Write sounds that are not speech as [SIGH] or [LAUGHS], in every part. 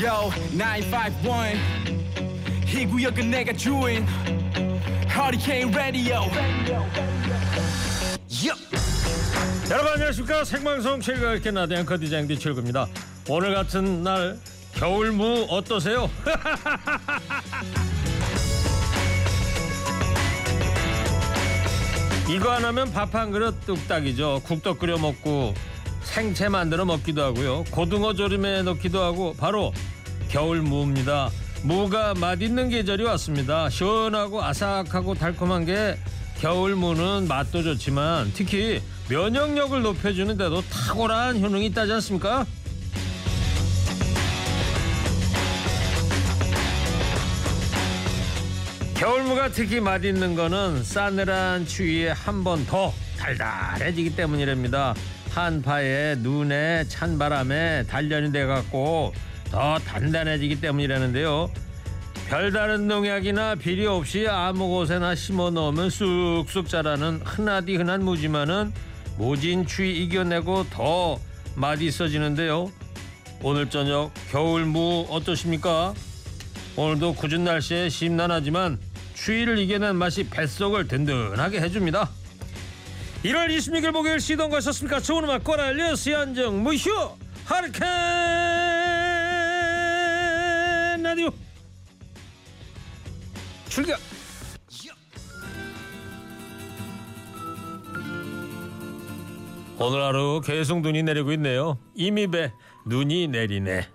Yo 951 이 구역은 내가 주인. Hurricane Radio. Yo. 여러분 안녕하십니까? 생방송 함께 나대 앵커 디자인 디철구입니다. 오늘 같은 날 겨울무 어떠세요? [LAUGHS] 이거 안 하면 밥 한 그릇 뚝딱이죠. 국도 끓여 먹고 생채 만들어 먹기도 하고요 고등어 조림에 넣기도 하고 바로 겨울 무입니다 무가 맛있는 계절이 왔습니다 시원하고 아삭하고 달콤한 게 겨울 무는 맛도 좋지만 특히 면역력을 높여주는 데도 탁월한 효능이 있다지 않습니까? 겨울무가 특히 맛있는 거는 싸늘한 추위에 한 번 더 달달해지기 때문이랍니다. 한파에 눈에 찬 바람에 단련이 돼갖고 더 단단해지기 때문이라는데요. 별다른 농약이나 비료 없이 아무 곳에나 심어 넣으면 쑥쑥 자라는 흔하디 흔한 무지만은 모진 추위 이겨내고 더 맛있어지는데요. 오늘 저녁 겨울 무 어떠십니까? 오늘도 굳은 날씨에 심란하지만 추위를 이겨낸 맛이 뱃속을 든든하게 해줍니다. 1월 26일 목요일 시동 거셨습니까? 좋은 음악 꼬랄려 시한정 무휴 하르캔 라디오 출격 오늘 하루 계속 눈이 내리고 있네요. 이미 배 눈이 내리네.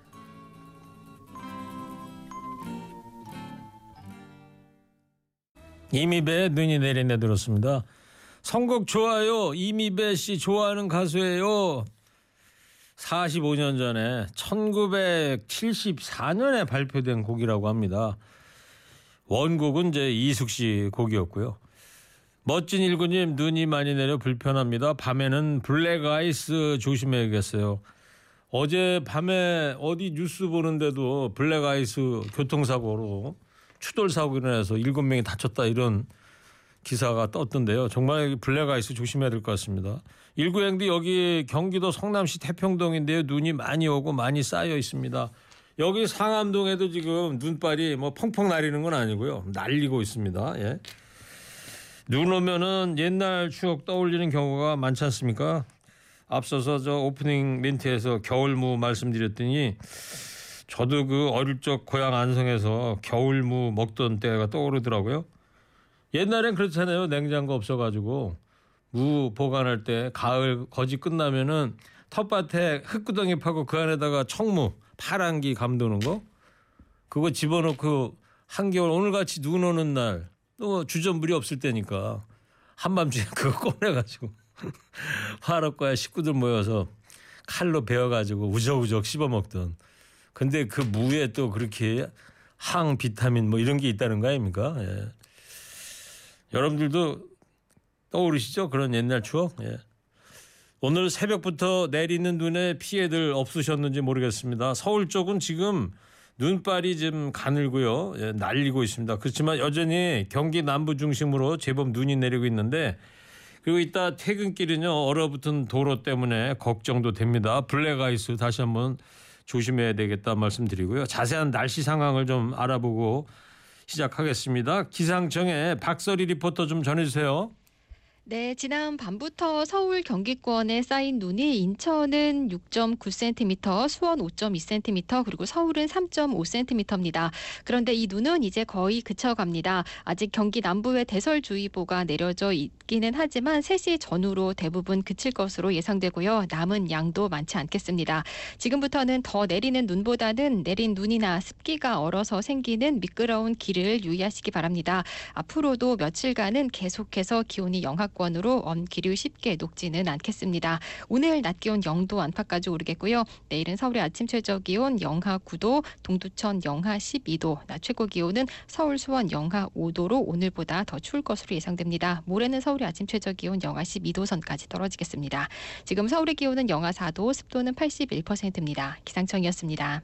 이미배 눈이 내리네 들었습니다. 선곡 좋아요. 이미배 씨 좋아하는 가수예요. 45년 전에 1974년에 발표된 곡이라고 합니다. 원곡은 이제 이숙 씨 곡이었고요. 멋진 일구님 눈이 많이 내려 불편합니다. 밤에는 블랙 아이스 조심해야겠어요. 어제 밤에 어디 뉴스 보는데도 블랙 아이스 교통사고로 추돌 사고 일어나서 일곱 명이 다쳤다 이런 기사가 떴던데요. 정말 블랙 아이스 조심해야 될 것 같습니다. 일구행도 여기 경기도 성남시 태평동인데요. 눈이 많이 오고 많이 쌓여 있습니다. 여기 상암동에도 지금 눈발이 뭐 펑펑 날리는 건 아니고요. 날리고 있습니다. 예. 눈 오면은 옛날 추억 떠올리는 경우가 많지 않습니까? 앞서서 저 오프닝 멘트에서 겨울무 말씀드렸더니 저도 그 어릴 적 고향 안성에서 겨울무 먹던 때가 떠오르더라고요. 옛날엔 그렇잖아요. 냉장고 없어가지고 무 보관할 때 가을 거지 끝나면은 텃밭에 흙구덩이 파고 그 안에다가 청무 파란기 감도는 거 그거 집어넣고 한겨울 오늘같이 눈 오는 날 또 주전물이 없을 때니까 한밤중에 [LAUGHS] 그거 꺼내가지고 [LAUGHS] 화롯가야 식구들 모여서 칼로 베어가지고 우적우적 씹어먹던 근데 그 무에 또 그렇게 항 비타민 뭐 이런 게 있다는 거 아닙니까? 예. 여러분들도 떠오르시죠? 그런 옛날 추억? 예. 오늘 새벽부터 내리는 눈에 피해들 없으셨는지 모르겠습니다. 서울 쪽은 지금 눈발이 좀 가늘고요. 예, 날리고 있습니다. 그렇지만 여전히 경기 남부 중심으로 제법 눈이 내리고 있는데 그리고 이따 퇴근길은요 얼어붙은 도로 때문에 걱정도 됩니다. 블랙아이스 다시 한번 조심해야 되겠다 말씀드리고요. 자세한 날씨 상황을 좀 알아보고 시작하겠습니다. 기상청에 박서리 리포터 좀 전해주세요. 네, 지난 밤부터 서울 경기권에 쌓인 눈이 인천은 6.9cm, 수원 5.2cm, 그리고 서울은 3.5cm입니다. 그런데 이 눈은 이제 거의 그쳐갑니다. 아직 경기 남부에 대설주의보가 내려져 있기는 하지만 3시 전후로 대부분 그칠 것으로 예상되고요. 남은 양도 많지 않겠습니다. 지금부터는 더 내리는 눈보다는 내린 눈이나 습기가 얼어서 생기는 미끄러운 길을 유의하시기 바랍니다. 앞으로도 며칠간은 계속해서 기온이 영하 권 원으로 엄기류 쉽게 녹지는 않겠습니다. 오늘 낮 기온 0도 안팎까지 오르겠고요. 내일은 서울의 아침 최저 기온 영하 9도, 동두천 영하 12도, 낮 최고 기온은 서울 수원 영하 5도로 오늘보다 더 추울 것으로 예상됩니다. 모레는 서울의 아침 최저 기온 영하 12도 선까지 떨어지겠습니다. 지금 서울의 기온은 영하 4도, 습도는 81%입니다. 기상청이었습니다.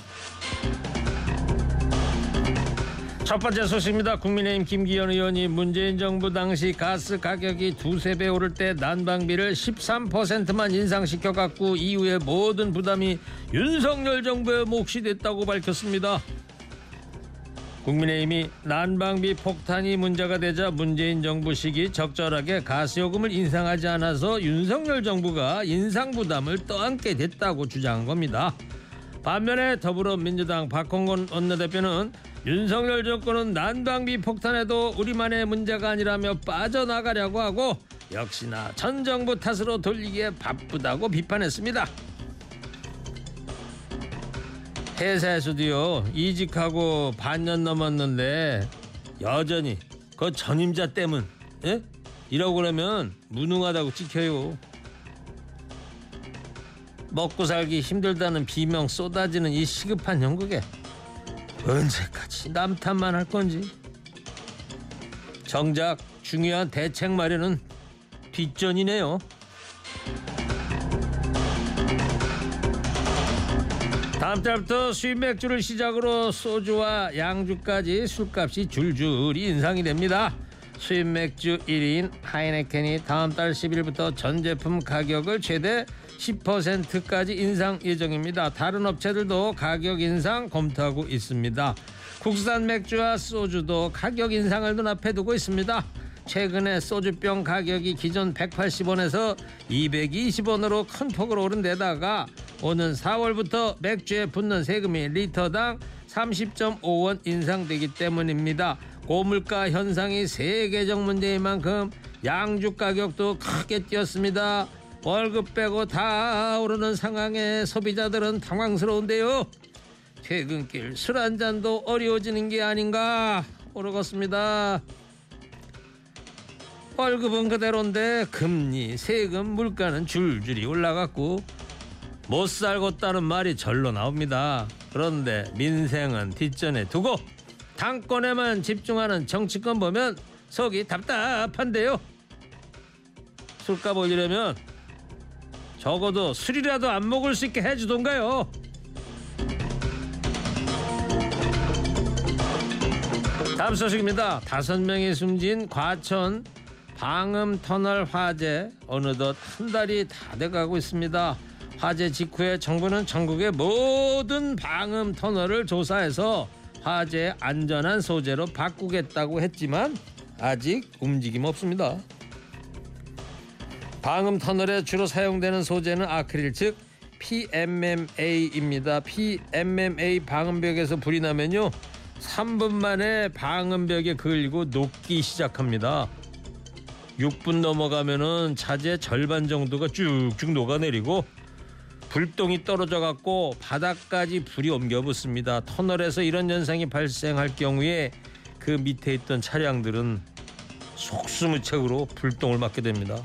첫 번째 소식입니다. 국민의힘 김기현 의원이 문재인 정부 당시 가스 가격이 두세 배 오를 때 난방비를 13%만 인상시켜 갖고 이후에 모든 부담이 윤석열 정부의 몫이 됐다고 밝혔습니다. 국민의힘이 난방비 폭탄이 문제가 되자 문재인 정부 시기 적절하게 가스요금을 인상하지 않아서 윤석열 정부가 인상 부담을 떠안게 됐다고 주장한 겁니다. 반면에 더불어민주당 박홍근 원내대표는 윤석열 정권은 난방비 폭탄에도 우리만의 문제가 아니라며 빠져나가려고 하고 역시나 전 정부 탓으로 돌리기에 바쁘다고 비판했습니다. 회사에서도요 이직하고 반년 넘었는데 여전히 그 전임자 때문 예? 이러고 그러면 무능하다고 찍혀요. 먹고 살기 힘들다는 비명 쏟아지는 이 시급한 형국에 언제까지 남탓만 할 건지 정작 중요한 대책 마련은 뒷전이네요. 다음 달부터 수입 맥주를 시작으로 소주와 양주까지 술값이 줄줄이 인상이 됩니다. 수입 맥주 1인 하이네켄이 다음 달 10일부터 전 제품 가격을 최대 10%까지 인상 예정입니다. 다른 업체들도 가격 인상 검토하고 있습니다. 국산 맥주와 소주도 가격 인상을 눈앞에 두고 있습니다. 최근에 소주병 가격이 기존 180원에서 220원으로 큰 폭으로 오른 데다가 오는 4월부터 맥주에 붙는 세금이 리터당 30.5원 인상되기 때문입니다. 고물가 현상이 세계적 문제인 만큼 양주 가격도 크게 뛰었습니다. 월급 빼고 다 오르는 상황에 소비자들은 당황스러운데요. 퇴근길 술 한 잔도 어려워지는 게 아닌가 모르겠습니다. 월급은 그대로인데 금리, 세금, 물가는 줄줄이 올라갔고 못 살겠다는 말이 절로 나옵니다. 그런데 민생은 뒷전에 두고 당권에만 집중하는 정치권 보면 속이 답답한데요. 술값 올리려면 적어도 술이라도 안 먹을 수 있게 해주던가요. 다음 소식입니다. 다섯 명이 숨진 과천 방음 터널 화재 어느덧 한 달이 다 돼가고 있습니다. 화재 직후에 정부는 전국의 모든 방음 터널을 조사해서 화재 안전한 소재로 바꾸겠다고 했지만 아직 움직임 없습니다. 방음 터널에 주로 사용되는 소재는 아크릴 즉 PMMA입니다. PMMA 방음벽에서 불이 나면요 3분 만에 방음벽에 걸리고 녹기 시작합니다. 6분 넘어가면은 차제 절반 정도가 쭉쭉 녹아내리고 불똥이 떨어져 갖고 바닥까지 불이 옮겨 붙습니다. 터널에서 이런 현상이 발생할 경우에 그 밑에 있던 차량들은 속수무책으로 불똥을 맞게 됩니다.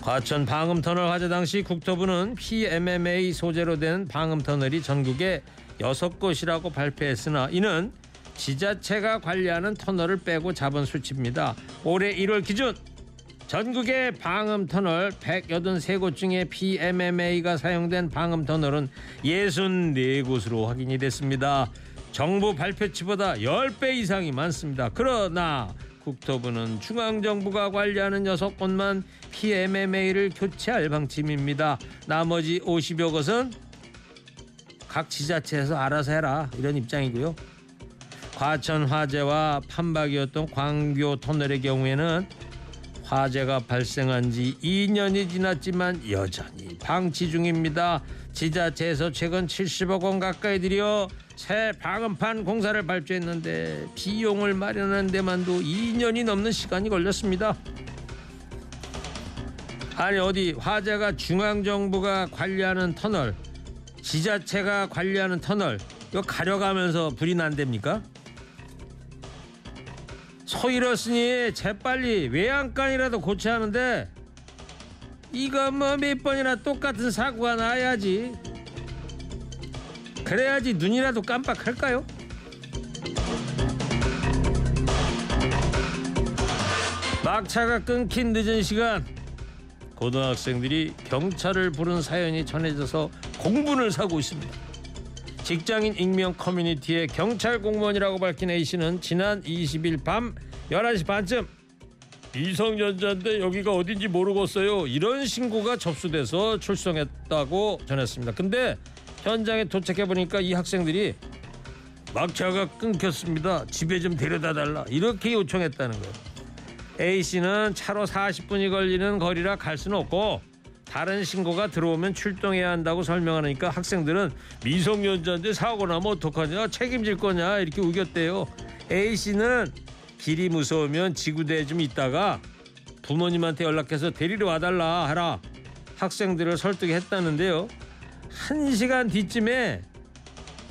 과천 방음터널 화재 당시 국토부는 PMMA 소재로 된 방음터널이 전국에 여섯 곳이라고 발표했으나 이는 지자체가 관리하는 터널을 빼고 잡은 수치입니다. 올해 1월 기준 전국의 방음 터널 183곳 중에 PMMA가 사용된 방음 터널은 64곳으로 확인이 됐습니다. 정부 발표치보다 10배 이상이 많습니다. 그러나 국토부는 중앙정부가 관리하는 6곳만 PMMA를 교체할 방침입니다. 나머지 50여 곳은 각 지자체에서 알아서 해라 이런 입장이고요. 과천 화재와 판박이었던 광교 터널의 경우에는 화재가 발생한 지 2년이 지났지만 여전히 방치 중입니다. 지자체에서 최근 70억 원 가까이 들여 새 방음판 공사를 발주했는데 비용을 마련하는 데만도 2년이 넘는 시간이 걸렸습니다. 아니 어디 화재가 중앙정부가 관리하는 터널 지자체가 관리하는 터널 이거 가려가면서 불이 난답니까? 소 잃었으니 재빨리 외양간이라도 고쳐야 하는데 이거 뭐 몇 번이나 똑같은 사고가 나야지 그래야지 눈이라도 깜빡할까요? 막차가 끊긴 늦은 시간 고등학생들이 경찰을 부른 사연이 전해져서 공분을 사고 있습니다. 직장인 익명 커뮤니티의 경찰 공무원이라고 밝힌 A 씨는 지난 20일 밤 11시 반쯤 미성년자인데 여기가 어딘지 모르겠어요. 이런 신고가 접수돼서 출동했다고 전했습니다. 근데 현장에 도착해 보니까 이 학생들이 막차가 끊겼습니다. 집에 좀 데려다 달라. 이렇게 요청했다는 거예요. A 씨는 차로 40분이 걸리는 거리라 갈 수는 없고 다른 신고가 들어오면 출동해야 한다고 설명하니까 학생들은 미성년자인데 사고 나면 어떡하냐 책임질 거냐 이렇게 우겼대요. A 씨는 길이 무서우면 지구대에 좀 있다가 부모님한테 연락해서 데리러 와달라 하라 학생들을 설득했다는데요. 한 시간 뒤쯤에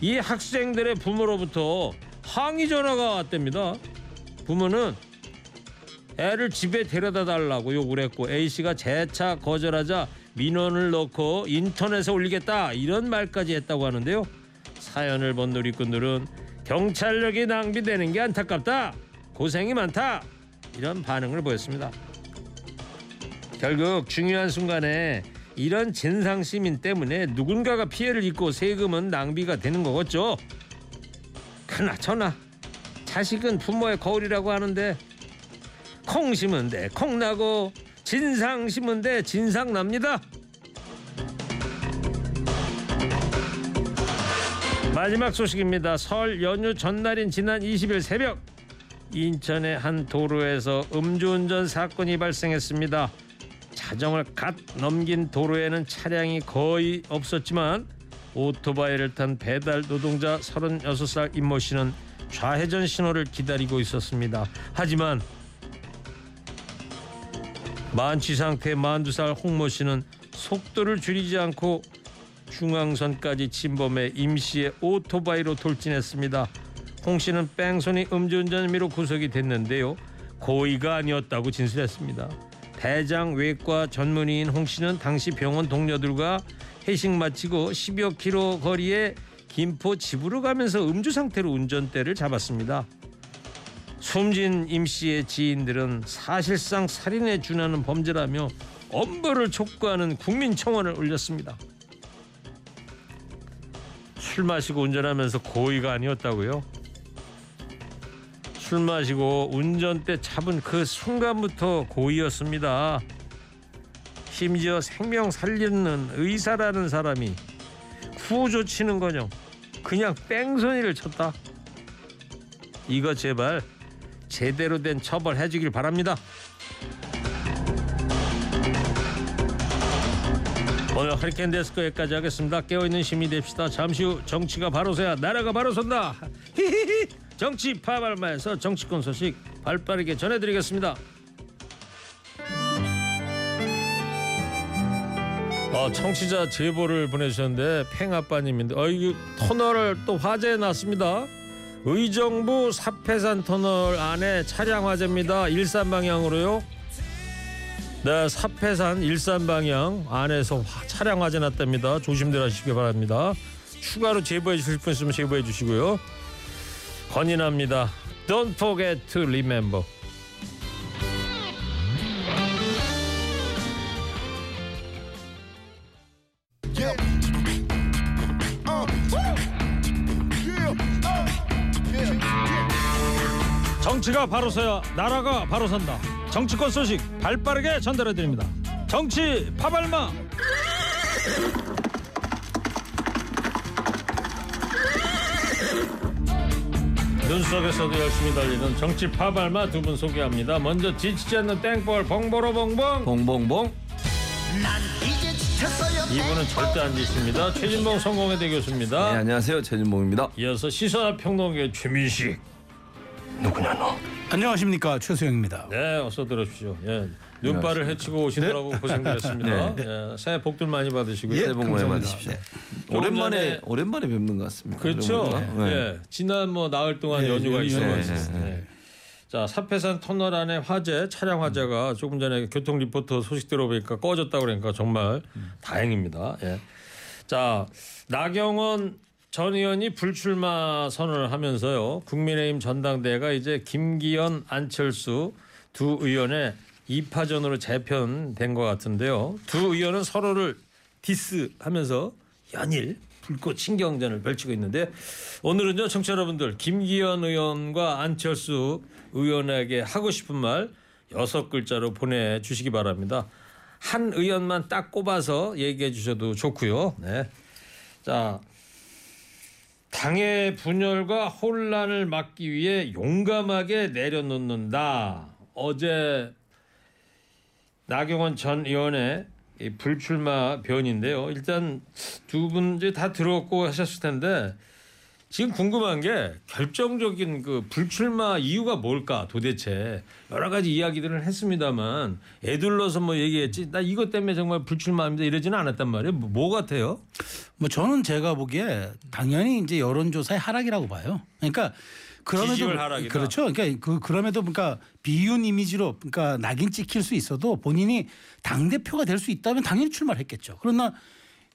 이 학생들의 부모로부터 항의 전화가 왔답니다. 부모는 애를 집에 데려다 달라고 요구를 했고 A 씨가 재차 거절하자 민원을 넣고 인터넷에 올리겠다 이런 말까지 했다고 하는데요. 사연을 본 누리꾼들은 경찰력이 낭비되는 게 안타깝다. 고생이 많다. 이런 반응을 보였습니다. 결국 중요한 순간에 이런 진상 시민 때문에 누군가가 피해를 입고 세금은 낭비가 되는 거겠죠. 그나저나 자식은 부모의 거울이라고 하는데 콩 심은 데 콩 나고 진상 심은 데 진상 납니다. 마지막 소식입니다. 설 연휴 전날인 지난 20일 새벽 인천의 한 도로에서 음주운전 사건이 발생했습니다. 자정을 갓 넘긴 도로에는 차량이 거의 없었지만 오토바이를 탄 배달 노동자 36살 임모 씨는 좌회전 신호를 기다리고 있었습니다. 하지만 만취 상태 42살 홍모 씨는 속도를 줄이지 않고 중앙선까지 침범해 임 씨의 오토바이로 돌진했습니다. 홍 씨는 뺑소니 음주운전 혐의로 구속이 됐는데요. 고의가 아니었다고 진술했습니다. 대장 외과 전문의인 홍 씨는 당시 병원 동료들과 회식 마치고 10여 킬로 거리에 김포 집으로 가면서 음주 상태로 운전대를 잡았습니다. 숨진 임 씨의 지인들은 사실상 살인에 준하는 범죄라며 엄벌을 촉구하는 국민청원을 올렸습니다. 술 마시고 운전하면서 고의가 아니었다고요? 술 마시고 운전대 잡은 그 순간부터 고의였습니다. 심지어 생명 살리는 의사라는 사람이 구조 치는 거녕 그냥 뺑소니를 쳤다. 이거 제발 제대로 된 처벌 해주길 바랍니다. 오늘 허리케인 데스크 여기까지 하겠습니다. 깨어있는 시민이 됩시다. 잠시 후 정치가 바로 서야 나라가 바로 선다. 히히히 정치 파발마에서 정치권 소식 발빠르게 전해드리겠습니다. 어, 청취자 제보를 보내주셨는데 팽아빠님인데 어, 이거 터널을 또 화재에 났습니다. 의정부 사패산 터널 안에 차량 화재입니다. 일산 방향으로요. 네, 사패산 일산 방향 안에서 화- 차량 화재 났답니다. 조심들 하시기 바랍니다. 추가로 제보해 주실 분 있으면 제보해 주시고요. 건인합니다. Don't forget to remember. 정치가 바로 서야 나라가 바로 선다. 정치권 소식 발빠르게 전달해 드립니다. 정치 파발마. 눈 속에서도 열심히 달리는 정치 파발마 두 분 소개합니다. 먼저 지치지 않는 땡벌 봉보로 봉봉. 봉봉봉 이분은 절대 안 지십니다. 최진봉 성공회대 교수입니다. 네, 안녕하세요 최진봉입니다 이어서 시사평론계 최민식. 누구냐 너 안녕하십니까 최수영입니다. 네, 어서 들어주시오. 예. 눈발을 해치고 오시느라고 고생되셨습니다. 예, 새해 복들 많이 받으시고요. 새해 복 많이. 받으십시오 네. 오랜만에 전에- 오랜만에 뵙는 것 같습니다 그렇죠. 오랜만에. 네. 예. 지난 뭐 나흘 동안 네, 연휴가. 네, 네. 자 사패산 터널 안에 화재 차량 화재가 조금 전에 교통 리포터 소식 들어보니까 꺼졌다 그러니까 정말 다행입니다. 예. 자 나경원 전 의원이 불출마 선언을 하면서요 국민의힘 전당대회가 이제 김기현 안철수 두 의원의 2파전으로 재편된 것 같은데요. 두 의원은 서로를 디스하면서 연일 불꽃 신경전을 펼치고 있는데 오늘은요 청취자 여러분들 김기현 의원과 안철수 의원에게 하고 싶은 말 여섯 글자로 보내주시기 바랍니다. 한 의원만 딱 꼽아서 얘기해 주셔도 좋고요. 네. 자 당의 분열과 혼란을 막기 위해 용감하게 내려놓는다. 어제 나경원 전 의원의 이 불출마 변인데요. 일단 두 분 이제 다 들었고 하셨을 텐데 지금 궁금한 게 결정적인 그 불출마 이유가 뭘까 도대체 여러 가지 이야기들을 했습니다만 애둘러서 뭐 얘기했지 나 이것 때문에 정말 불출마합니다 이러지는 않았단 말이에요. 뭐, 뭐 같아요? 뭐 저는 제가 보기에 당연히 이제 여론조사의 하락이라고 봐요. 그러니까 그럼에도 하락이다. 그렇죠. 그러니까 그 그럼에도 그러니까 비윤 이미지로 그러니까 낙인 찍힐 수 있어도 본인이 당 대표가 될 수 있다면 당연히 출마를 했겠죠. 그러나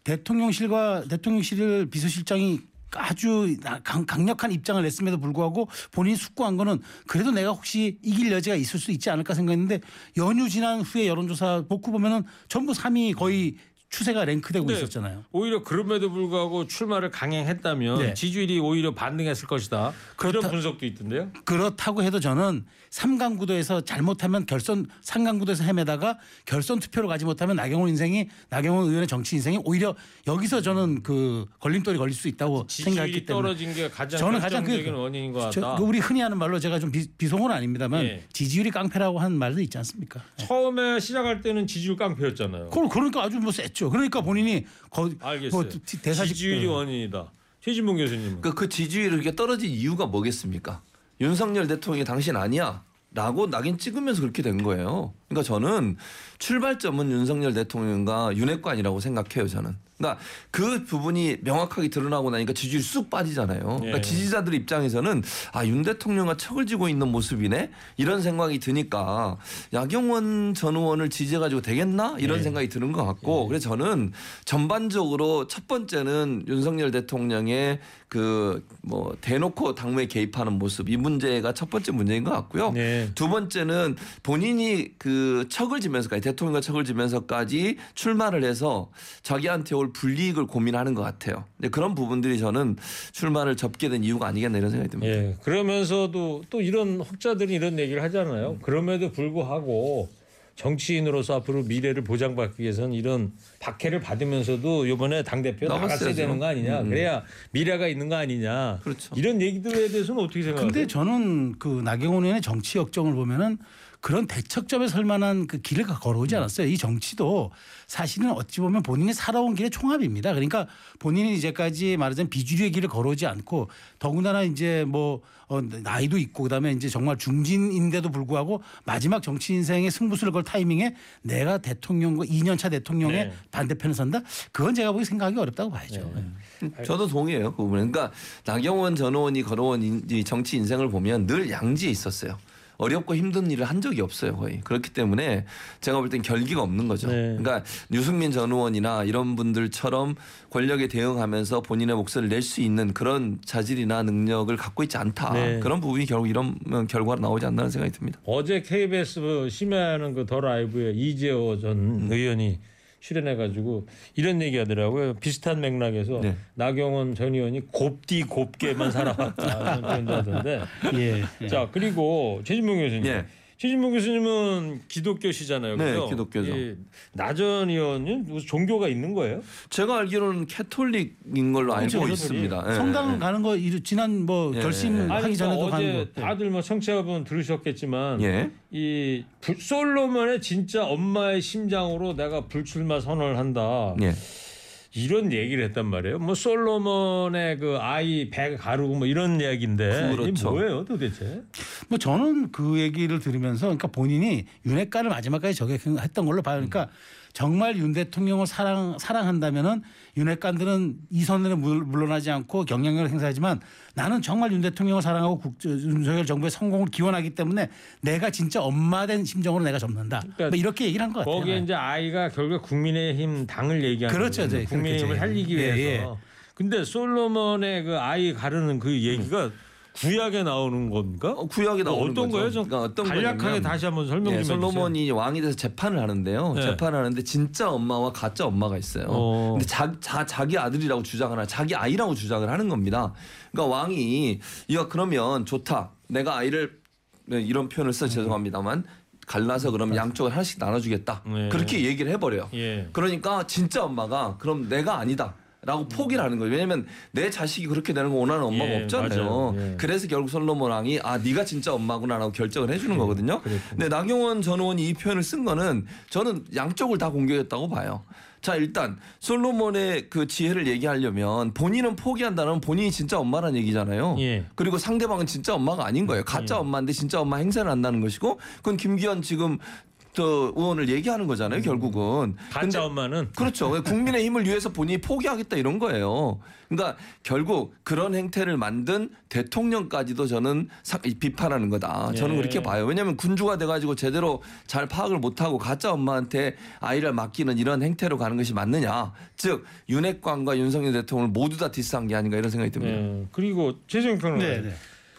대통령실과 대통령실 비서실장이 아주 강, 강력한 입장을 냈음에도 불구하고 본인이 숙고한 거는 그래도 내가 혹시 이길 여지가 있을 수 있지 않을까 생각했는데 연휴 지난 후에 여론조사 복구 보면은 전부 3위 거의 추세가 랭크되고 네. 있었잖아요. 오히려 그럼에도 불구하고 출마를 강행했다면 네. 지지율이 오히려 반등했을 것이다. 그런 분석도 있던데요. 그렇다고 해도 저는 삼강 구도에서 잘못하면 결선 삼강 구도에서 헤매다가 결선 투표로 가지 못하면 나경원 인생이 나경원 의원의 정치 인생이 오히려 여기서 저는 그 걸림돌이 걸릴 수 있다고 생각했기 때문에 떨어진 게 가장 저는 가장 그- 원인인 것 저, 같다. 그 우리 흔히 하는 말로 제가 좀 비, 비속어는 아닙니다만 예. 지지율이 깡패라고 하는 말도 있지 않습니까? 처음에 시작할 때는 지지율 깡패였잖아요. 그- 그러니까 아주 뭐 셌죠. 그러니까 본인이 거, 알겠어요. 뭐 대사직 지지율이 원인이다. 최진봉 교수님은 그, 그 지지율이 그렇게 떨어진 이유가 뭐겠습니까? 윤석열 대통령이 당신 아니야. 라고 낙인 찍으면서 그렇게 된 거예요. 그러니까 저는 출발점은 윤석열 대통령과 윤핵관이라고 생각해요, 저는. 그러니까 그 부분이 명확하게 드러나고 나니까 지지율이 쑥 빠지잖아요. 그러니까 예. 지지자들 입장에서는 아, 윤 대통령과 척을 지고 있는 모습이네? 이런 생각이 드니까 야경원 전 의원을 지지해가지고 되겠나? 이런 예. 생각이 드는 것 같고 그래서 저는 전반적으로 첫 번째는 윤석열 대통령의 그 뭐 대놓고 당무에 개입하는 모습 이 문제가 첫 번째 문제인 것 같고요. 네. 두 번째는 본인이 그 척을 지면서까지 대통령과 척을 지면서까지 출마를 해서 자기한테 올 불이익을 고민하는 것 같아요. 근데 그런 부분들이 저는 출마를 접게 된 이유가 아니겠나 이런 생각이 듭니다. 예. 그러면서도 또 이런 혹자들이 이런 얘기를 하잖아요. 그럼에도 불구하고 정치인으로서 앞으로 미래를 보장받기 위해서는 이런 박해를 받으면서도 이번에 당 대표 나갔어야. 되는 거 아니냐. 음. 그래야 미래가 있는 거 아니냐. 그렇죠. 이런 얘기들에 대해서는 어떻게 생각하세요? 근데 저는 그 나경원 의원의 정치 역정을 보면은 그런 대척점에 설 만한 그 길을 걸어오지 않았어요. 이 정치도 사실은 어찌 보면 본인이 살아온 길의 총합입니다. 그러니까 본인이 이제까지 말하자면 비주류의 길을 걸어오지 않고 더군다나 이제 뭐 어, 나이도 있고 그다음에 이제 정말 중진인데도 불구하고 마지막 정치 인생의 승부수를 걸 타이밍에 내가 대통령과 2년차 대통령의 네. 반대편에 선다. 그건 제가 보기 생각하기 어렵다고 봐야죠. 저도 동의해요 그 부분에. 그러니까 나경원 전 의원이 걸어온 인- 이 정치 인생을 보면 늘 양지에 있었어요. 어렵고 힘든 일을 한 적이 없어요 거의 그렇기 때문에 제가 볼 땐 결기가 없는 거죠. 네. 그러니까 유승민 전 의원이나 이런 분들처럼 권력에 대응하면서 본인의 목소리를 낼 수 있는 그런 자질이나 능력을 갖고 있지 않다. 네. 그런 부분이 결국 이런 결과로 나오지 않나는 생각이 듭니다. 어제 KBS 심야하는 그 더 라이브에 이재호 전 음. 의원이 출연해가지고 이런 얘기하더라고요. 비슷한 맥락에서 네. 나경원 전 의원이 곱디 곱게만 살아왔다 이런 표현도 하던데. 예. 예. 자 그리고 최진봉 교수님. 예. 최진봉 교수님은 기독교시잖아요. 네, 그죠? 기독교죠. 이 나전 의원은 종교가 있는 거예요? 제가 알기로는 캐톨릭인 걸로 알고 그렇죠, 있습니다. 예, 성당 예. 가는 거 이- 지난 뭐 예, 결심하기 예. 아니, 그러니까 전에도 가는 어제 거. 다들 뭐 청취자분 들으셨겠지만 예. 이 불- 솔로몬의 진짜 엄마의 심장으로 내가 불출마 선언을 한다. 예. 이런 얘기를 했단 말이에요. 뭐 솔로몬의 그 아이 배 가르고 뭐 이런 이야기인데 그렇죠. 뭐예요 도대체? 뭐 저는 그 얘기를 들으면서 그러니까 본인이 윤핵관을 마지막까지 저격했던 걸로 봐요. 그러니까 정말 윤 대통령을 사랑 사랑한다면은 윤핵관들은 이 선에 물- 물러나지 않고 경영력을 행사하지만 나는 정말 윤 대통령을 사랑하고 국, 저, 윤석열 정부의 성공을 기원하기 때문에 내가 진짜 엄마된 심정으로 내가 접는다. 그러니까 뭐 이렇게 얘기를 한 것 같아요. 거기에 이제 아이가 결국 국민의힘 당을 얘기하는 그렇죠. 네, 국민의힘을 살리기 예, 위해서. 예. 근데 솔로몬의 그 아이 가르는 그 얘기가 구약에 나오는 건가? 어, 구약에 뭐 나오는 어떤 거죠. 거예요? 좀 그러니까 어떤 간략하게 거냐면 다시 한번 설명 네, 좀 해주세요. 솔로몬이 왕이 돼서 재판을 하는데요. 네. 재판을 하는데 진짜 엄마와 가짜 엄마가 있어요. 어. 근데 자, 자, 자기 아들이라고 주장을 하나 자기 아이라고 주장을 하는 겁니다. 그러니까 왕이 이거 그러면 좋다. 내가 아이를 네, 이런 표현을 써 죄송합니다만 갈라서 그럼 양쪽을 하나씩 나눠주겠다. 네. 그렇게 얘기를 해버려요. 예. 그러니까 진짜 엄마가 그럼 내가 아니다. 라고 포기를 하는 거예요. 왜냐면 내 자식이 그렇게 되는 거 원하는 엄마가 예, 없잖아요. 예. 그래서 결국 솔로몬 왕이 아 네가 진짜 엄마구나라고 결정을 해주는 거거든요. 그랬군요. 근데 나경원 전 의원이 이 표현을 쓴 거는 저는 양쪽을 다 공격했다고 봐요. 자 일단 솔로몬의 그 지혜를 얘기하려면 본인은 포기한다는 본인이 진짜 엄마란 얘기잖아요. 예. 그리고 상대방은 진짜 엄마가 아닌 거예요. 가짜 엄마인데 진짜 엄마 행세를 한다는 것이고 그건 김기현 지금 저 의원을 얘기하는 거잖아요. 결국은. 가짜 근데 엄마는 그렇죠. 국민의 힘을 위해서 본인이 포기하겠다 이런 거예요. 그러니까 결국 그런 행태를 만든 대통령까지도 저는 사- 비판하는 거다. 저는 예. 그렇게 봐요. 왜냐하면 군주가 돼가지고 제대로 잘 파악을 못하고 가짜 엄마한테 아이를 맡기는 이런 행태로 가는 것이 맞느냐. 즉 윤핵관과 윤석열 대통령을 모두 다 디스한 게 아닌가 이런 생각이 듭니다. 예. 그리고 최종 평론. 네, 네.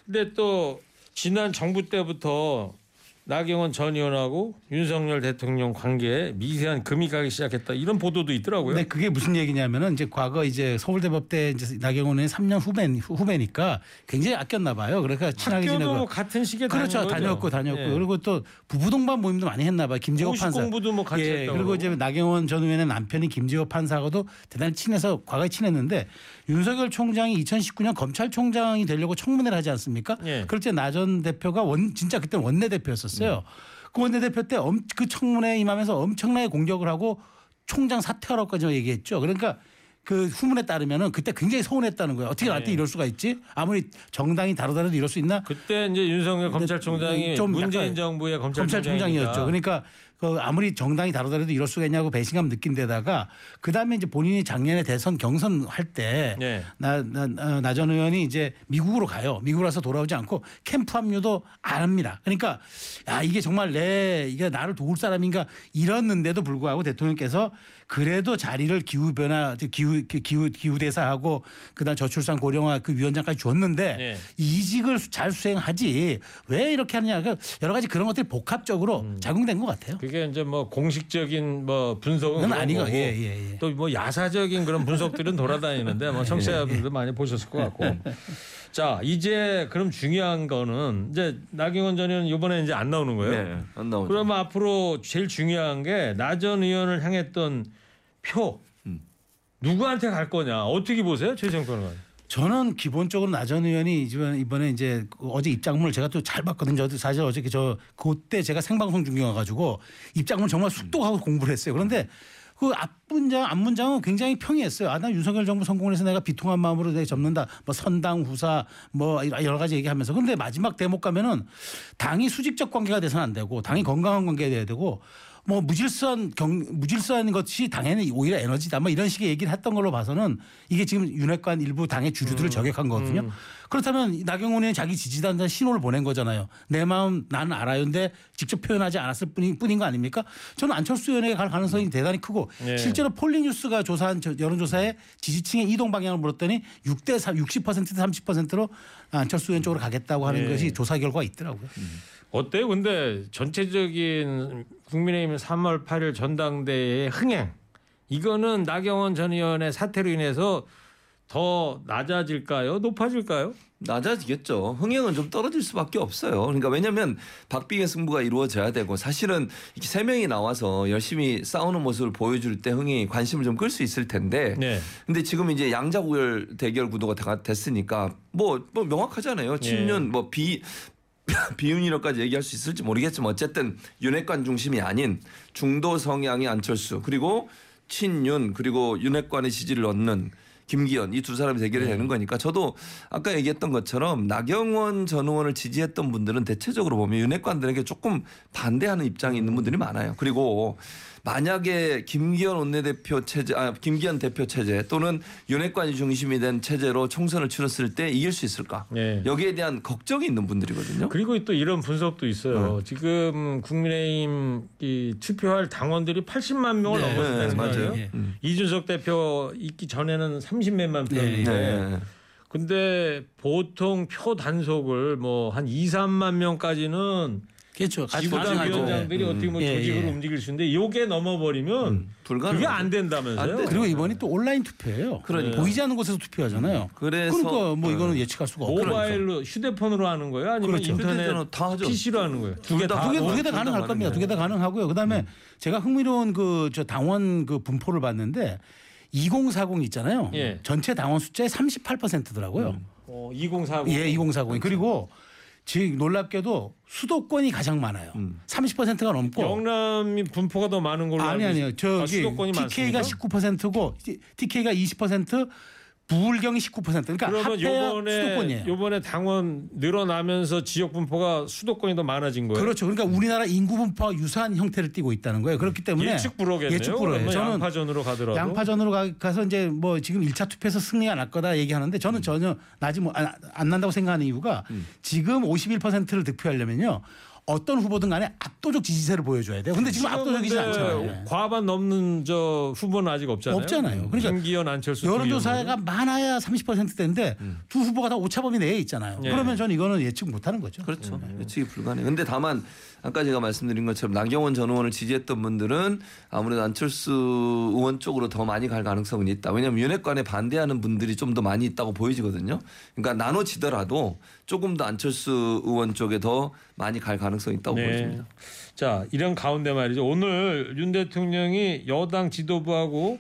근데 또 지난 정부 때부터 나경원 전 의원하고 윤석열 대통령 관계에 미세한 금이 가기 시작했다 이런 보도도 있더라고요. 근데 그게 무슨 얘기냐면은 이제 과거 이제 서울대법대 이제 나경원의 3년 후배 후배니까 굉장히 아꼈나 봐요. 그러니까 친하게 지내고 같은 시기에 그렇죠. 다녔고 다녔고 예. 그리고 또 부부 동반 모임도 많이 했나 봐요. 김재호 판사. 공부도 뭐 같이 예, 했다고 그리고 이제. 나경원 전 의원의 남편이 김재호 판사하고도 대단히 친해서 과거에 친했는데 윤석열 총장이 2019년 검찰총장이 되려고 청문회를 하지 않습니까? 예. 그럴 때 나 전 대표가 원 진짜 그때 원내 대표였었어요. 그 원내 대표 때 그 청문회에 임하면서 엄청나게 공격을 하고 총장 사퇴하라고까지 얘기했죠. 그러니까 그 후문에 따르면은 그때 굉장히 서운했다는 거예요. 어떻게 나한테 네. 이럴 수가 있지? 아무리 정당이 다르더라도 이럴 수 있나? 그때 이제 윤석열 검찰총장이 좀 문재인 정부의. 검찰총장이었죠. 그러니까 그 아무리 정당이 다르더라도 이럴 수가 있냐고 배신감 느낀 데다가 그 다음에 이제 본인이 작년에 대선 경선 할때 네. 나나전 의원이 이제 미국으로 가요. 미국으로 와서 돌아오지 않고 캠프 합류도 안 합니다. 그러니까 야 이게 정말 내 이게 나를 도울 사람인가 이랬는데도 불구하고 대통령께서 그래도 자리를 기후 변화 기후 기후 기후 대사하고 그다음 저출산 고령화 그 위원장까지 줬는데 네. 이직을 잘 수행하지 왜 이렇게 하느냐 그 여러 가지 그런 것들이 복합적으로 음. 작용된 것 같아요. 그게 이제 뭐 공식적인 뭐 분석은 아니고 예, 예, 예. 또뭐 야사적인 그런 분석들은 돌아다니는데 뭐 [LAUGHS] 청취자분들 많이 보셨을 것 같고. [LAUGHS] 자 이제 그럼 중요한 거는 이제 나경원 전 의원 이번에 이제 안 나오는 거예요. 네, 안 나오죠. 그러면 앞으로 제일 중요한 게 나 전 의원을 향했던 표 음. 누구한테 갈 거냐 어떻게 보세요 최정 평론? 저는 기본적으로 나 전 의원이 이번- 이번에 이제 그 어제 입장문을 제가 또 잘 봤거든요. 저도 사실 어저께 저 그때 제가 생방송 중계 와가지고 입장문 정말 숙독하고 공부를 했어요. 그런데 그 앞문장 앞문장은 굉장히 평이했어요. 아 나 윤석열 정부 성공을 해서 내가 비통한 마음으로 내가 접는다. 뭐 선당 후사 뭐 여러 가지 얘기하면서 그런데 마지막 대목 가면은 당이 수직적 관계가 돼서는 안 되고 당이 건강한 관계가 돼야 되고 뭐 무질서한 경 무질서한 것이 당에는 오히려 에너지다 뭐 이런 식의 얘기를 했던 걸로 봐서는 이게 지금 윤핵관 일부 당의 주주들을 저격한 거거든요. 그렇다면 나경원 의원 자기 지지단한테 신호를 보낸 거잖아요. 내 마음 나는 알아요인데 직접 표현하지 않았을 뿐인, 뿐인 거 아닙니까? 저는 안철수 의원에게 갈 가능성이 대단히 크고 네. 실제로 폴링뉴스가 조사한 저- 여론조사에 지지층의 이동 방향을 물었더니 6대 60% 30%로 안철수 의원 쪽으로 가겠다고 하는 네. 것이 조사 결과가 있더라고요. 어때요? 근데 전체적인 국민의힘 3월 8일 전당대회의 흥행 이거는 나경원 전 의원의 사태로 인해서 더 낮아질까요? 높아질까요? 낮아지겠죠. 흥행은 좀 떨어질 수밖에 없어요. 그러니까 왜냐하면 박빙의 승부가 이루어져야 되고 사실은 이렇게 세 명이 나와서 열심히 싸우는 모습을 보여줄 때 흥행이 관심을 좀 끌 수 있을 텐데. 네. 근데 지금 이제 양자구열 대결 구도가 다 됐으니까 뭐, 뭐 명확하잖아요. 친윤 뭐비 비윤이라까지 얘기할 수 있을지 모르겠지만 어쨌든 윤핵관 중심이 아닌 중도 성향의 안철수 그리고 친윤 그리고 윤핵관의 지지를 얻는 김기현 이 두 사람이 대결이 되는 거니까 저도 아까 얘기했던 것처럼 나경원 전 의원을 지지했던 분들은 대체적으로 보면 윤핵관들에게 조금 반대하는 입장이 있는 분들이 많아요. 그리고 만약에 김기현 원내대표 체제, 아 김기현 대표 체제 또는 윤핵관이 중심이 된 체제로 총선을 치렀을 때 이길 수 있을까? 네. 여기에 대한 걱정이 있는 분들이거든요. 그리고 또 이런 분석도 있어요. 네. 지금 국민의힘 이 투표할 당원들이 80만 명을 네, 넘었다는 네, 거예요. 음. 이준석 대표 있기 전에는 30몇만 표였는데 네. 근데 보통 표 단속을 뭐 한 2, 3만 명까지는 그렇죠. 지구당 가능하죠. 위원장들이 어떻게 뭐 예, 조직을 예. 움직일 수 있는데 요게 넘어버리면 음, 불가능하죠. 그게 안 된다면서요? 안. 그리고 이번이 또 온라인 투표예요. 그러니까. 보이지 않는 곳에서 투표하잖아요. 그래서 그러니까 뭐 이거는 네. 예측할 수가 없죠. 모바일로 휴대폰으로 하는 거예요? 아니면 그렇죠. 인터넷 다 하죠. PC로 하는 거예요? 두개둘 다. 다. 두개 어, 두개 다 가능할 겁니다. 두 개 다 가능하고요. 그다음에 제가 흥미로운 그 저 당원 그 분포를 봤는데 2040 있잖아요. 예. 전체 당원 숫자의 38%더라고요. 어, 2040. 예, 2040. 그리고 지금 놀랍게도 수도권이 가장 많아요. 음. 30%가 넘고 영남이 분포가 더 많은 걸로 아니 알고 아니요. 있- 저기 아, 수도권이 TK가 많습니까? 19%고 TK가 20%, 부울경이 19%. 그러니까 그러면 요번에 수도권이에요. 요번에 당원 늘어나면서 지역 분포가 수도권이 더 많아진 거예요. 그렇죠. 그러니까 우리나라 인구 분포와 유사한 형태를 띠고 있다는 거예요. 그렇기 때문에 예측 불허겠네요. 예측 불허예요. 그러면 저는 양파전으로 가더라도 양파전으로 가, 가서 이제 뭐 지금 1차 투표에서 승리가 날 거다 얘기하는데 저는 전혀 나지 뭐안 난다고 생각하는 이유가 음. 지금 51%를 득표하려면요. 어떤 후보든 간에 압도적 지지세를 보여줘야 돼요. 근데 지금 압도적이지 않잖아요. 예. 과반 넘는 저 후보는 아직 없잖아요. 없잖아요. 그러니까 김기현, 안철수 두 여론조사가. 많아야 30%대인데 두 후보가 다 오차범위 내에 있잖아요. 예. 그러면 저는 이거는 예측 못하는 거죠. 그렇죠. 예측이 불가능해. 근데 다만 아까 제가 말씀드린 것처럼 나경원 전 의원을 지지했던 분들은 아무래도 안철수 의원 쪽으로 더 많이 갈 가능성은 있다. 왜냐하면 윤핵관에 반대하는 분들이 좀 더 많이 있다고 보여지거든요. 그러니까 나눠지더라도 조금 더 안철수 의원 쪽에 더 많이 갈 가능성이 있다고 네. 보여집니다. 자 이런 가운데 말이죠. 오늘 윤 대통령이 여당 지도부하고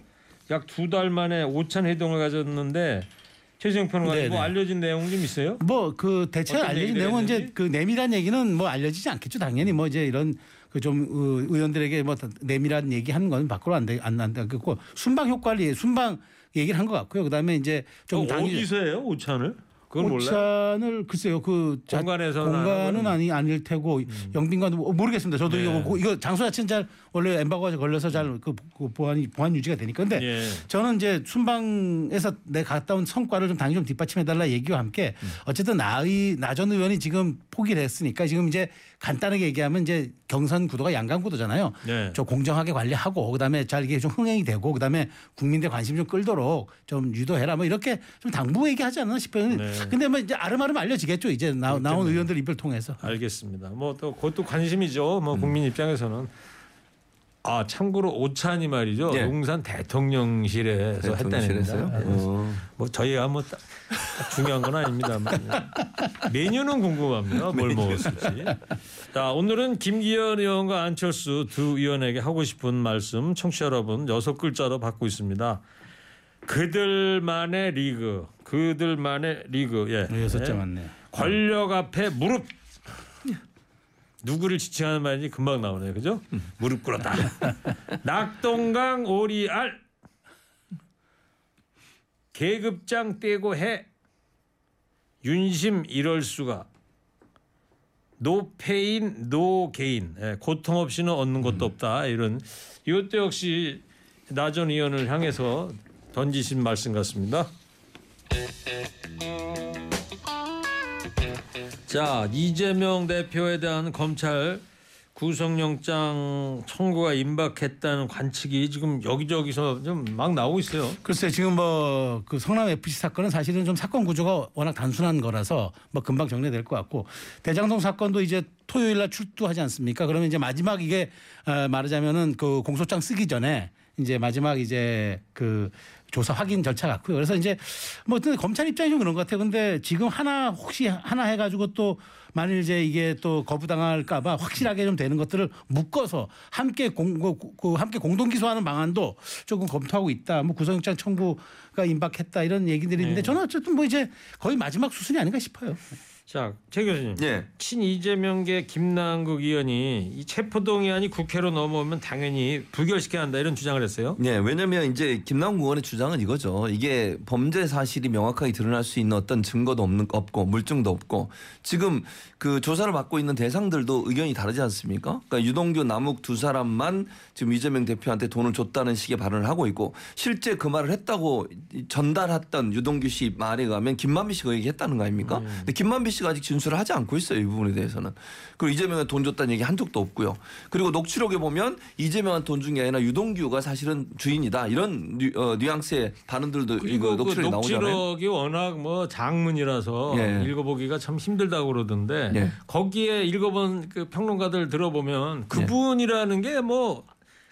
약 두 달 만에 오찬 회동을 가졌는데 최재형 평론가님 네네. 뭐 알려진 내용 좀 있어요? 뭐 그 대체 알려진 내용은 이제 했는지? 그 내밀한 얘기는 뭐 알려지지 않겠죠. 당연히 뭐 이제 이런 그좀 의원들에게 뭐 내밀한 얘기 하는 건 밖으로 안돼안 난다고 순방 효과를 순방 얘기를 한 것 같고요. 그다음에 이제 좀 어, 당이 어디서 해요 오찬을? 그건 몰라요. 오찬을 글쎄요 그 자- 공간에서는 안 공간은? 아니 아닐 테고 영빈관도 뭐 모르겠습니다. 저도 네. 이거, 이거 장소 자체는 잘 원래 엠바고가 걸려서 잘그 보안 보안 유지가 되니까 근데 예. 저는 이제 순방에서 내 갔다 온 성과를 좀 당연히 좀 뒷받침해 달라 얘기와 함께 어쨌든 나의 나전 의원이 지금 포기를 했으니까 지금 이제 간단하게 얘기하면 이제 경선 구도가 양강 구도잖아요. 네. 좀 공정하게 관리하고 그다음에 잘 이게 좀 흥행이 되고 그다음에 국민들 관심 좀 끌도록 좀 유도해라 뭐 이렇게 좀 당부 얘기하지 않나 싶어요. 네. 근데 뭐 이제 아름아름 알려지겠죠. 이제 나, 나온 의원들 입을 통해서. 알겠습니다. 뭐 또 그것도 관심이죠. 뭐 국민 입장에서는 아 참고로 오찬이 말이죠. 예. 용산 대통령실에서 대통령실에서요? 했다는데 어. 뭐 저희가 뭐딱 중요한 건 아닙니다만 [LAUGHS] 메뉴는 궁금합니다. 뭘 먹었을지. 자 오늘은 김기현 의원과 안철수 두 의원에게 하고 싶은 말씀 청취자 여러분 여섯 글자로 받고 있습니다. 그들만의 리그, 그들만의 리그. 예. 여섯 자 맞네. 권력 앞에 무릎. 누구를 지칭하는 말인지 금방 나오네요. 그죠? 무릎 꿇었다. [LAUGHS] 낙동강 오리알. 계급장 떼고 해. 윤심 이럴 수가. No pain no gain. 예, 고통 없이는 얻는 것도 없다. 이런 이것도 역시 나 전 의원을 향해서 던지신 말씀 같습니다. 자 이재명 대표에 대한 검찰 구속영장 청구가 임박했다는 관측이 지금 여기저기서 좀 막 나오고 있어요. 글쎄 지금 뭐 그 성남 FC 사건은 사실은 좀 사건 구조가 워낙 단순한 거라서 뭐 금방 정리될 것 같고 대장동 사건도 이제 토요일 날 출두하지 않습니까? 그러면 이제 마지막 이게 어, 말하자면은 그 공소장 쓰기 전에 이제 마지막 이제 그 조사 확인 절차 같고요. 그래서 이제 뭐 검찰 입장이 좀 그런 것 같아요. 근데 지금 하나 혹시 하나 해가지고 또 만일 이제 이게 또 거부당할까봐 확실하게 좀 되는 것들을 묶어서 함께 공, 그, 그 함께 공동 기소하는 방안도 조금 검토하고 있다. 뭐 구속영장 청구가 임박했다 이런 얘기들이 있는데 저는 어쨌든 뭐 이제 거의 마지막 수순이 아닌가 싶어요. 자, 최 교수님. 예. 친 이재명계 김남국 의원이 이 체포동의안이 국회로 넘어오면 당연히 부결시켜야 한다 이런 주장을 했어요. 네, 왜냐하면 이제 김남국 의원의 주장은 이거죠. 이게 범죄 사실이 명확하게 드러날 수 있는 어떤 증거도 없는 없고 물증도 없고 지금 그 조사를 받고 있는 대상들도 의견이 다르지 않습니까? 그러니까 유동규, 남욱 두 사람만 지금 이재명 대표한테 돈을 줬다는 식의 발언을 하고 있고 실제 그 말을 했다고 전달했던 유동규 씨 말에 가면 김만비 씨가 얘기했다는 거 아닙니까? 근데 김만비 씨 씨가 아직 진술을 하지 않고 있어요. 이 부분에 대해서는. 그리고 이재명은 돈 줬다는 얘기 한 적도 없고요. 그리고 녹취록에 보면 이재명한 돈준 게 아니라 유동규가 사실은 주인이다. 이런 뉘, 어, 뉘앙스의 발언들도 이거 그 녹취록에 나오잖아요. 녹취록이 워낙 뭐 장문이라서 예. 읽어보기가 참 힘들다고 그러던데 예. 거기에 읽어본 그 평론가들 들어보면 그분이라는 게 뭐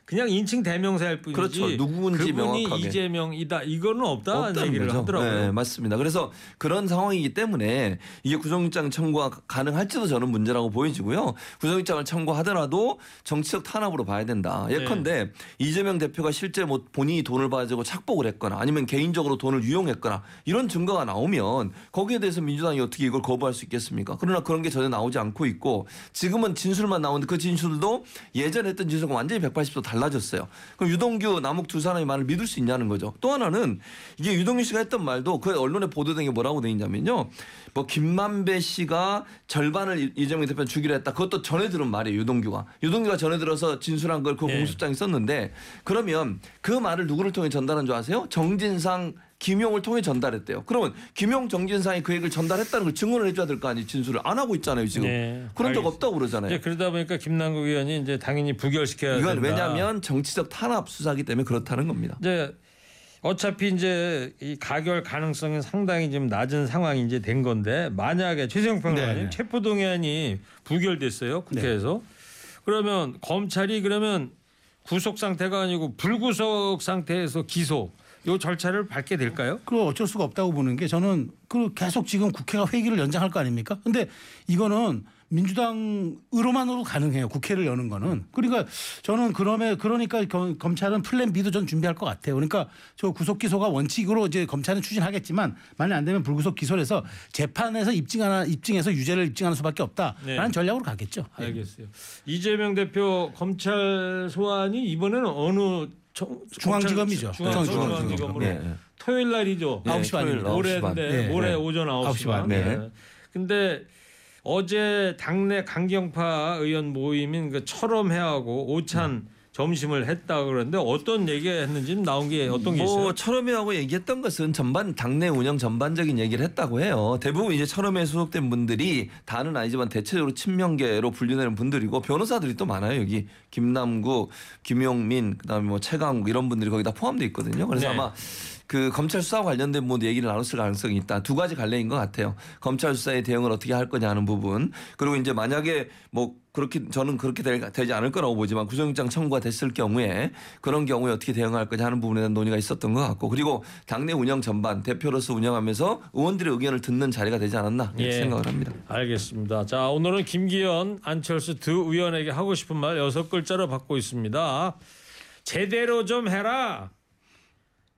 그냥 인칭 대명사일 뿐이지 그렇죠. 누구인지 그분이 명확하게. 이재명이다 이거는 없다는 얘기를 거죠. 하더라고요. 네, 맞습니다. 그래서 그런 상황이기 때문에 이게 구속영장 청구가 가능할지도 저는 문제라고 보여지고요. 구속영장을 청구하더라도 정치적 탄압으로 봐야 된다. 네. 예컨대 이재명 대표가 실제 뭐 본인이 돈을 받아주고 착복을 했거나 아니면 개인적으로 돈을 유용했거나 이런 증거가 나오면 거기에 대해서 민주당이 어떻게 이걸 거부할 수 있겠습니까? 그러나 그런 게 전혀 나오지 않고 있고 지금은 진술만 나오는데 그 진술도 예전에 했던 진술과 완전히 180도 달라 졌어요. 그럼 유동규, 남욱 두 사람의 말을 믿을 수 있냐는 거죠. 또 하나는 이게 유동규 씨가 했던 말도 그 언론에 보도된 게 뭐라고 돼 있냐면요. 뭐 김만배 씨가 절반을 이- 이재명 대표 주기로 했다. 그것도 전해 들은 말이에요. 유동규가. 유동규가 전해 들어서 진술한 걸그 네. 공소장에 썼는데 그러면 그 말을 누구를 통해 전달한 줄 아세요? 정진상 김용을 통해 전달했대요. 그러면 김용 정진상이 그 얘기를 전달했다는 걸 증언을 해줘야 될 거 아니에요. 진술을 안 하고 있잖아요. 지금. 네, 그런 적. 없다고 그러잖아요. 이제 그러다 보니까 김남국 의원이 이제 당연히 부결시켜야 이건 된다. 왜냐하면 정치적 탄압 수사기 때문에 그렇다는 겁니다. 이제 어차피 이제 이 가결 가능성이 상당히 좀 낮은 상황이 이제 된 건데 만약에 최세용 평론가님 네. 체포동의안이 부결됐어요 국회에서 그러면 검찰이 그러면 구속 상태가 아니고 불구속 상태에서 기소 요 절차를 밟게 될까요? 그 어쩔 수가 없다고 보는 게 저는 그 계속 지금 국회가 회기를 연장할 거 아닙니까? 근데 이거는 민주당으로만으로 가능해요. 국회를 여는 거는. 그러니까 저는 그러면 그러니까 검- 검찰은 plan B도 전 준비할 것 같아요. 그러니까 저 구속 기소가 원칙으로 이제 검찰은 추진하겠지만 만약 안 되면 불구속 기소를 해서 재판에서 입증하나 입증해서 유죄를 입증하는 수밖에 없다라는 네. 전략으로 가겠죠. 예. 알겠어요. 이재명 대표 검찰 소환이 이번에는 어느 청- 중앙지검이죠. 중앙, 중앙지검. 중앙지검으로 예, 예. 토요일 날이죠. 네, 아홉 시 반입니다. 모레인데 네, 모레 네. 오전 9시, 아홉 시 반. 반. 네. 네. 근데 어제 당내 강경파 의원 모임인 그 철험회하고 오찬 점심을 했다 그러는데 어떤 얘기했는지 나온 게 어떤 게 있어요? 뭐 철험회하고 얘기했던 것은 전반 당내 운영 전반적인 얘기를 했다고 해요. 대부분 이제 철험회에 소속된 분들이 다는 아니지만 대체적으로 친명계로 분류되는 분들이고 변호사들이 또 많아요. 여기 김남국, 김용민, 그다음에 뭐 최강욱 이런 분들이 거기 다 포함돼 있거든요. 그래서 네. 아마 그 검찰 수사와 관련된 뭐 얘기를 나눴을 가능성이 있다. 두 가지 갈래인 것 같아요. 검찰 수사의 대응을 어떻게 할 거냐 하는 부분. 그리고 이제 만약에 뭐 그렇게 저는 그렇게 될- 되지 않을 거라고 보지만 구속영장 청구가 됐을 경우에 그런 경우에 어떻게 대응할 거냐 하는 부분에 대한 논의가 있었던 것 같고 그리고 당내 운영 전반 대표로서 운영하면서 의원들의 의견을 듣는 자리가 되지 않았나 예. 생각을 합니다. 알겠습니다. 자 오늘은 김기현, 안철수 두 의원에게 하고 싶은 말 여섯 글자로 받고 있습니다. 제대로 좀 해라.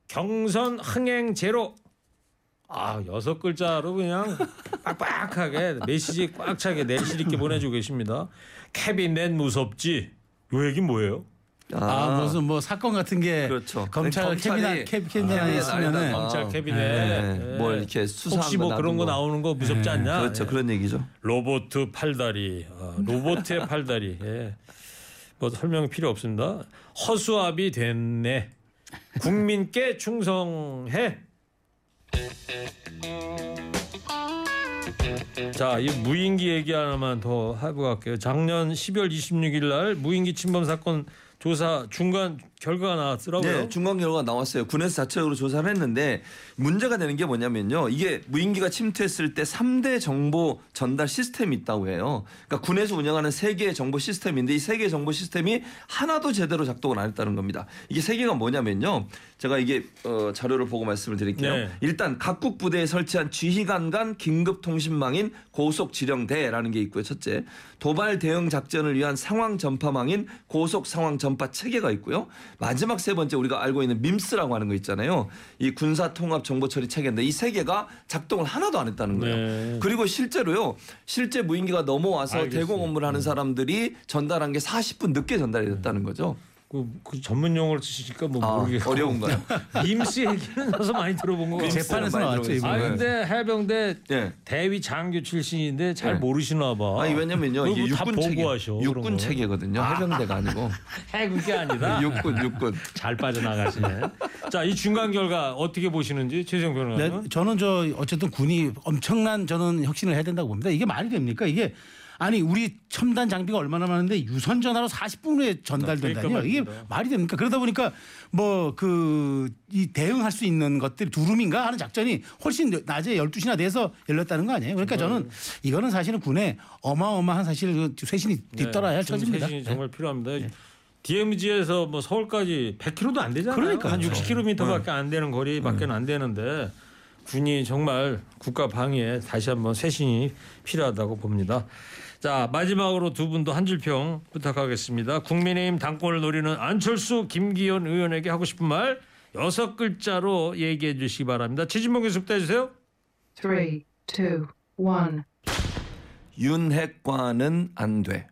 경선 흥행 제로. 아 여섯 글자로 그냥 빡빡하게 메시지 꽉 차게 내실 있게 보내주고 계십니다. 캐비넷 무섭지. 요 얘기 뭐예요? 아, 무슨 뭐 사건 같은 게 그렇죠. 검찰 캐비넷 캐- 캐비넷 안에 아, 있으면은 나에다가 검찰 캐비넷 네, 예. 뭘 이렇게 수사한 혹시 뭐거 그런 거. 나오는 거 무섭지 않냐? 그렇죠. 예. 그런 얘기죠. 로봇 팔다리, 아, 로봇의 팔다리. 예. 뭐 설명 필요 없습니다. 허수아비 됐네. 국민께 충성해. 자, 이 무인기 얘기 하나만 더 하고 갈게요. 작년 12월 26일 날 무인기 침범 사건 조사 중간 결과가 나왔더라고요. 네, 중간 결과가 나왔어요. 군에서 자체적으로 조사를 했는데 문제가 되는 게 뭐냐면요. 이게 무인기가 침투했을 때 3대 정보 전달 시스템이 있다고 해요. 그러니까 군에서 운영하는 세 개의 정보 시스템인데 이세 개의 정보 시스템이 하나도 제대로 작동을 안 했다는 겁니다. 이게 세 개가 뭐냐면요. 제가 이게 어, 자료를 보고 말씀을 드릴게요. 네. 일단 각국 부대에 설치한 지휘관 간 긴급 통신망인 고속 지령대라는 게 있고요. 첫째, 도발 대응 작전을 위한 상황 전파망인 고속 상황 전파 체계가 있고요. 마지막 세 번째 우리가 알고 있는 밈스라고 하는 거 있잖아요. 이 군사 통합 정보 처리 체계인데 이 세 개가 작동을 하나도 안 했다는 거예요. 네. 그리고 실제로요. 실제 무인기가 넘어와서 알겠어요. 대공 업무를 하는 사람들이 전달한 게 40분 늦게 전달이 됐다는 거죠. 그, 그 전문 용어를 쓰시니까 뭐 아, 모르겠고 어려운가요? 임스 [LAUGHS] 얘기는 나서 많이 들어본 것 같아요. 재판에서 나왔죠, 들어봤어요. 아 이번에. 근데 해병대 예. 대위 장교 출신인데 잘 네. 모르시나 봐. 아니 왜냐면요 이게 다 육군 체계, 육군 거. 체계거든요. 해병대가 아니고 [LAUGHS] 해군 게 아니다. [LAUGHS] 육군 육군. 잘 빠져나가시네. 자, 이 중간 결과 어떻게 보시는지 최정 네, 변호사님. 저는 저 어쨌든 군이 엄청난 저는 혁신을 해야 된다고 봅니다. 이게 말이 됩니까? 이게 아니 우리 첨단 장비가 얼마나 많은데 유선 전화로 40분 후에 전달된다니요. 그러니까 이게. 말이 됩니까? 그러다 보니까 뭐 그 이 대응할 수 있는 것들이 두룸인가 하는 작전이 훨씬 낮에 12시나 돼서 열렸다는 거 아니에요. 그러니까 저는 이거는 사실은 군에 어마어마한 사실 그 쇄신이 뒤따라야 할 네, 처지입니다. 세신이 정말 필요합니다. DMZ에서 뭐 서울까지 100km도 안 되잖아요. 그러니까요. 한 60km밖에 안 되는 거리밖에 네. 안 되는데 군이 정말 국가 방위에 다시 한번 쇄신이 필요하다고 봅니다. 자 마지막으로 두 분도 한 줄 평 부탁하겠습니다. 국민의힘 당권을 노리는 안철수 김기현 의원에게 하고 싶은 말 여섯 글자로 얘기해 주시기 바랍니다. 최진봉 교수 부탁해 주세요. Three, two, one. 윤핵관은 안 돼.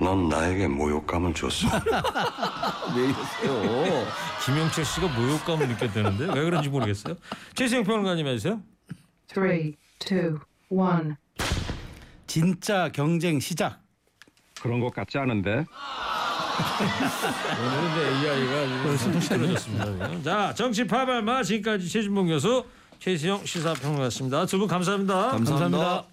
넌 나에게 모욕감을 줬어. [LAUGHS] 왜 이러세요? 김영철 씨가 모욕감을 느꼈다는데 왜 그런지 모르겠어요. 최수영 평론가님 해주세요. Three, two, one. 진짜 경쟁 시작. 그런 것 같지 않은데? 이제 AI가 지금 시끄러졌습니다. 자, 정치 파발마 지금까지 최준봉 교수, 최수영 시사평론가였습니다. 두 분 감사합니다. 감사합니다. 감사합니다.